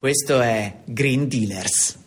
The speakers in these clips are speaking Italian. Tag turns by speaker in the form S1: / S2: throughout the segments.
S1: Questo è Green Dealers.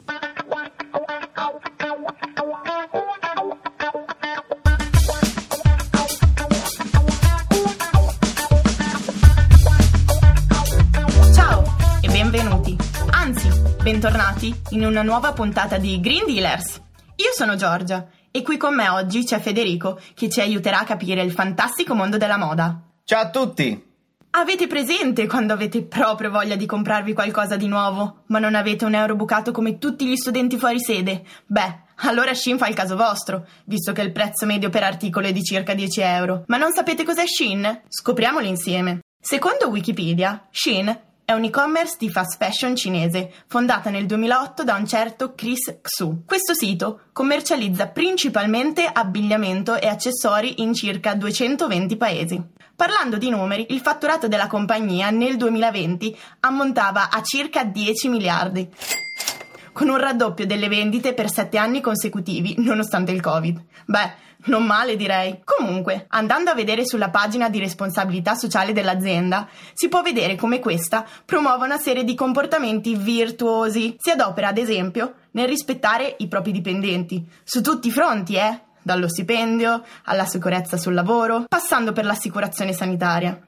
S2: Ciao e benvenuti, anzi, bentornati in una nuova puntata di Green Dealers. Io sono Giorgia e qui con me oggi c'è Federico che ci aiuterà a capire il fantastico mondo della moda.
S3: Ciao a tutti!
S2: Avete presente quando avete proprio voglia di comprarvi qualcosa di nuovo, ma non avete un euro bucato come tutti gli studenti fuori sede? Beh, allora Shein fa il caso vostro, visto che il prezzo medio per articolo è di circa 10 euro. Ma non sapete cos'è Shein? Scopriamolo insieme. Secondo Wikipedia, Shein è un e-commerce di fast fashion cinese, fondata nel 2008 da un certo Chris Xu. Questo sito commercializza principalmente abbigliamento e accessori in circa 220 paesi. Parlando di numeri, il fatturato della compagnia nel 2020 ammontava a circa 10 miliardi con un raddoppio delle vendite per sette anni consecutivi, nonostante il Covid. Beh, non male direi. Comunque, andando a vedere sulla pagina di responsabilità sociale dell'azienda, si può vedere come questa promuove una serie di comportamenti virtuosi. Si adopera, ad esempio, nel rispettare i propri dipendenti, su tutti i fronti, eh? Dallo stipendio alla sicurezza sul lavoro, passando per l'assicurazione sanitaria.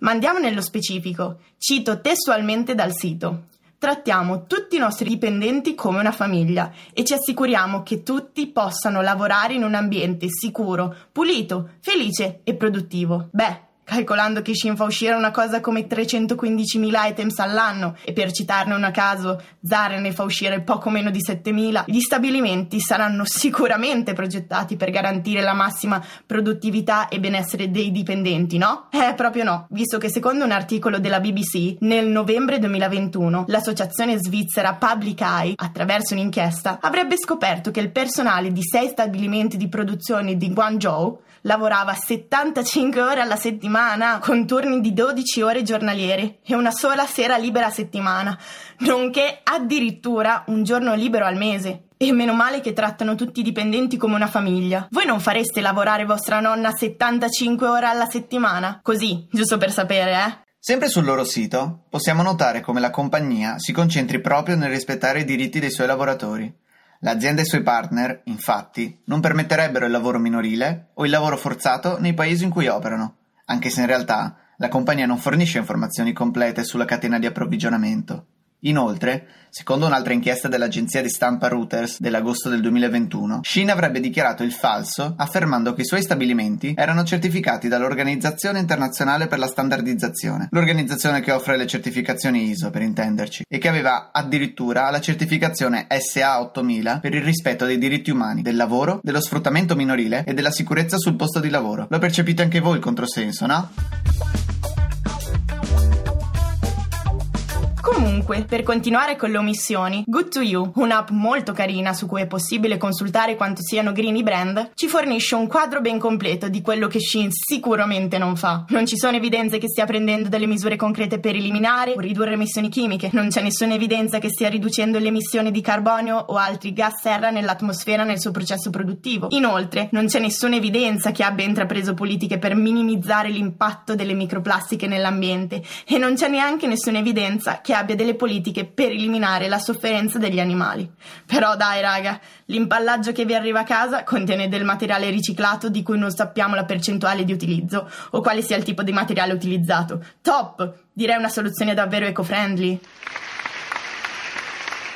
S2: Ma andiamo nello specifico. Cito testualmente dal sito. Trattiamo tutti i nostri dipendenti come una famiglia e ci assicuriamo che tutti possano lavorare in un ambiente sicuro, pulito, felice e produttivo. Beh, calcolando che Shin fa uscire una cosa come 315.000 items all'anno. E per citarne un a caso Zara ne fa uscire poco meno di 7.000, gli stabilimenti saranno sicuramente progettati per garantire la massima produttività e benessere dei dipendenti, no? Eh, proprio no, visto che secondo un articolo della BBC nel novembre 2021 l'associazione svizzera Public Eye, attraverso un'inchiesta, avrebbe scoperto che il personale di sei stabilimenti di produzione di Guangzhou lavorava 75 ore alla settimana con turni di 12 ore giornaliere e una sola sera libera a settimana, nonché addirittura un giorno libero al mese. E meno male che trattano tutti i dipendenti come una famiglia. Voi non fareste lavorare vostra nonna 75 ore alla settimana? Così, giusto per sapere, eh?
S3: Sempre sul loro sito possiamo notare come la compagnia si concentri proprio nel rispettare i diritti dei suoi lavoratori. L'azienda e i suoi partner, infatti, non permetterebbero il lavoro minorile o il lavoro forzato nei paesi in cui operano, anche se in realtà la compagnia non fornisce informazioni complete sulla catena di approvvigionamento. Inoltre, secondo un'altra inchiesta dell'agenzia di stampa Reuters dell'agosto del 2021, Shein avrebbe dichiarato il falso affermando che i suoi stabilimenti erano certificati dall'Organizzazione Internazionale per la Standardizzazione, l'organizzazione che offre le certificazioni ISO per intenderci, e che aveva addirittura la certificazione SA 8000 per il rispetto dei diritti umani, del lavoro, dello sfruttamento minorile e della sicurezza sul posto di lavoro. Lo percepite anche voi il controsenso, no?
S2: Comunque, per continuare con le omissioni, Good to You, un'app molto carina su cui è possibile consultare quanto siano green i brand, ci fornisce un quadro ben completo di quello che Shein sicuramente non fa. Non ci sono evidenze che stia prendendo delle misure concrete per eliminare o ridurre emissioni chimiche, non c'è nessuna evidenza che stia riducendo le emissioni di carbonio o altri gas serra nell'atmosfera nel suo processo produttivo. Inoltre, non c'è nessuna evidenza che abbia intrapreso politiche per minimizzare l'impatto delle microplastiche nell'ambiente e non c'è neanche nessuna evidenza che abbia delle politiche per eliminare la sofferenza degli animali. Però dai raga, l'imballaggio che vi arriva a casa contiene del materiale riciclato di cui non sappiamo la percentuale di utilizzo o quale sia il tipo di materiale utilizzato. Top! Direi una soluzione davvero eco-friendly.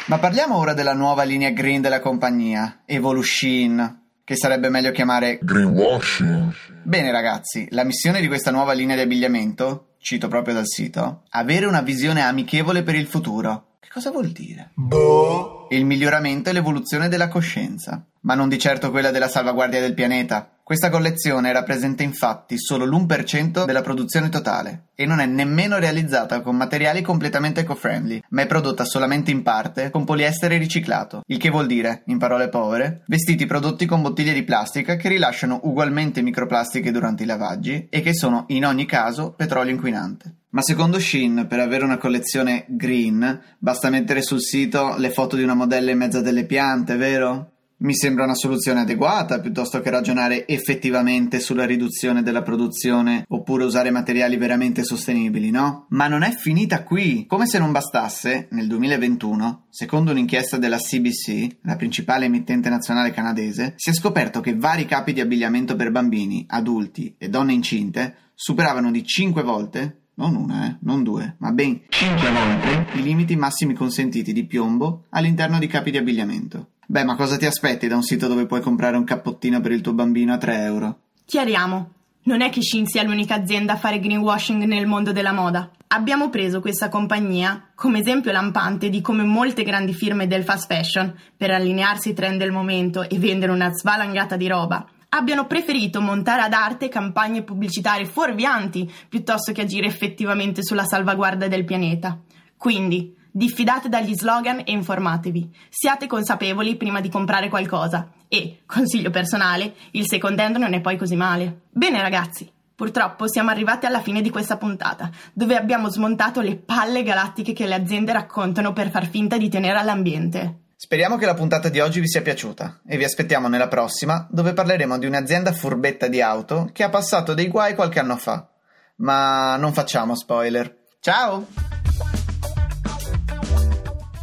S3: Ma parliamo ora della nuova linea green della compagnia, Evolution, che sarebbe meglio chiamare
S4: Greenwashing.
S3: Bene ragazzi, la missione di questa nuova linea di abbigliamento, cito proprio dal sito, avere una visione amichevole per il futuro. Che cosa vuol dire?
S4: Boh.
S3: Il miglioramento e l'evoluzione della coscienza, ma non di certo quella della salvaguardia del pianeta. Questa collezione rappresenta infatti solo l'1% della produzione totale e non è nemmeno realizzata con materiali completamente eco-friendly, ma è prodotta solamente in parte con poliestere riciclato, il che vuol dire, in parole povere, vestiti prodotti con bottiglie di plastica che rilasciano ugualmente microplastiche durante i lavaggi e che sono in ogni caso petrolio inquinante. Ma secondo Shin, per avere una collezione green, basta mettere sul sito le foto di una modella in mezzo a delle piante, vero? Mi sembra una soluzione adeguata piuttosto che ragionare effettivamente sulla riduzione della produzione oppure usare materiali veramente sostenibili, no? Ma non è finita qui. Come se non bastasse, nel 2021, secondo un'inchiesta della CBC, la principale emittente nazionale canadese, si è scoperto che vari capi di abbigliamento per bambini, adulti e donne incinte superavano di 5 volte non una, eh, non due, ma ben 5 volte i limiti massimi consentiti di piombo all'interno di capi di abbigliamento. Beh, ma cosa ti aspetti da un sito dove puoi comprare un cappottino per il tuo bambino a 3 euro?
S2: Chiariamo. Non è che Shin sia l'unica azienda a fare greenwashing nel mondo della moda. Abbiamo preso questa compagnia come esempio lampante di come molte grandi firme del fast fashion, per allinearsi ai trend del momento e vendere una svalangata di roba, abbiano preferito montare ad arte campagne pubblicitarie fuorvianti piuttosto che agire effettivamente sulla salvaguardia del pianeta. Quindi, Diffidate dagli slogan e informatevi. Siate consapevoli prima di comprare qualcosa. E, consiglio personale, il second hand non è poi così male. Bene ragazzi, purtroppo siamo arrivati alla fine di questa puntata, dove abbiamo smontato le palle galattiche che le aziende raccontano per far finta di tenere all'ambiente.
S3: Speriamo che la puntata di oggi vi sia piaciuta e vi aspettiamo nella prossima, dove parleremo di un'azienda furbetta di auto che ha passato dei guai qualche anno fa. Ma non facciamo spoiler. Ciao!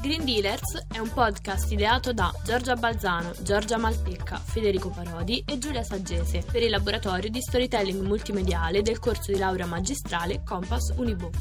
S5: Green Dealers è un podcast ideato da Giorgia Balzano, Giorgia Maltecca, Federico Parodi e Giulia Saggese per il laboratorio di storytelling multimediale del corso di laurea magistrale Compass Unibo.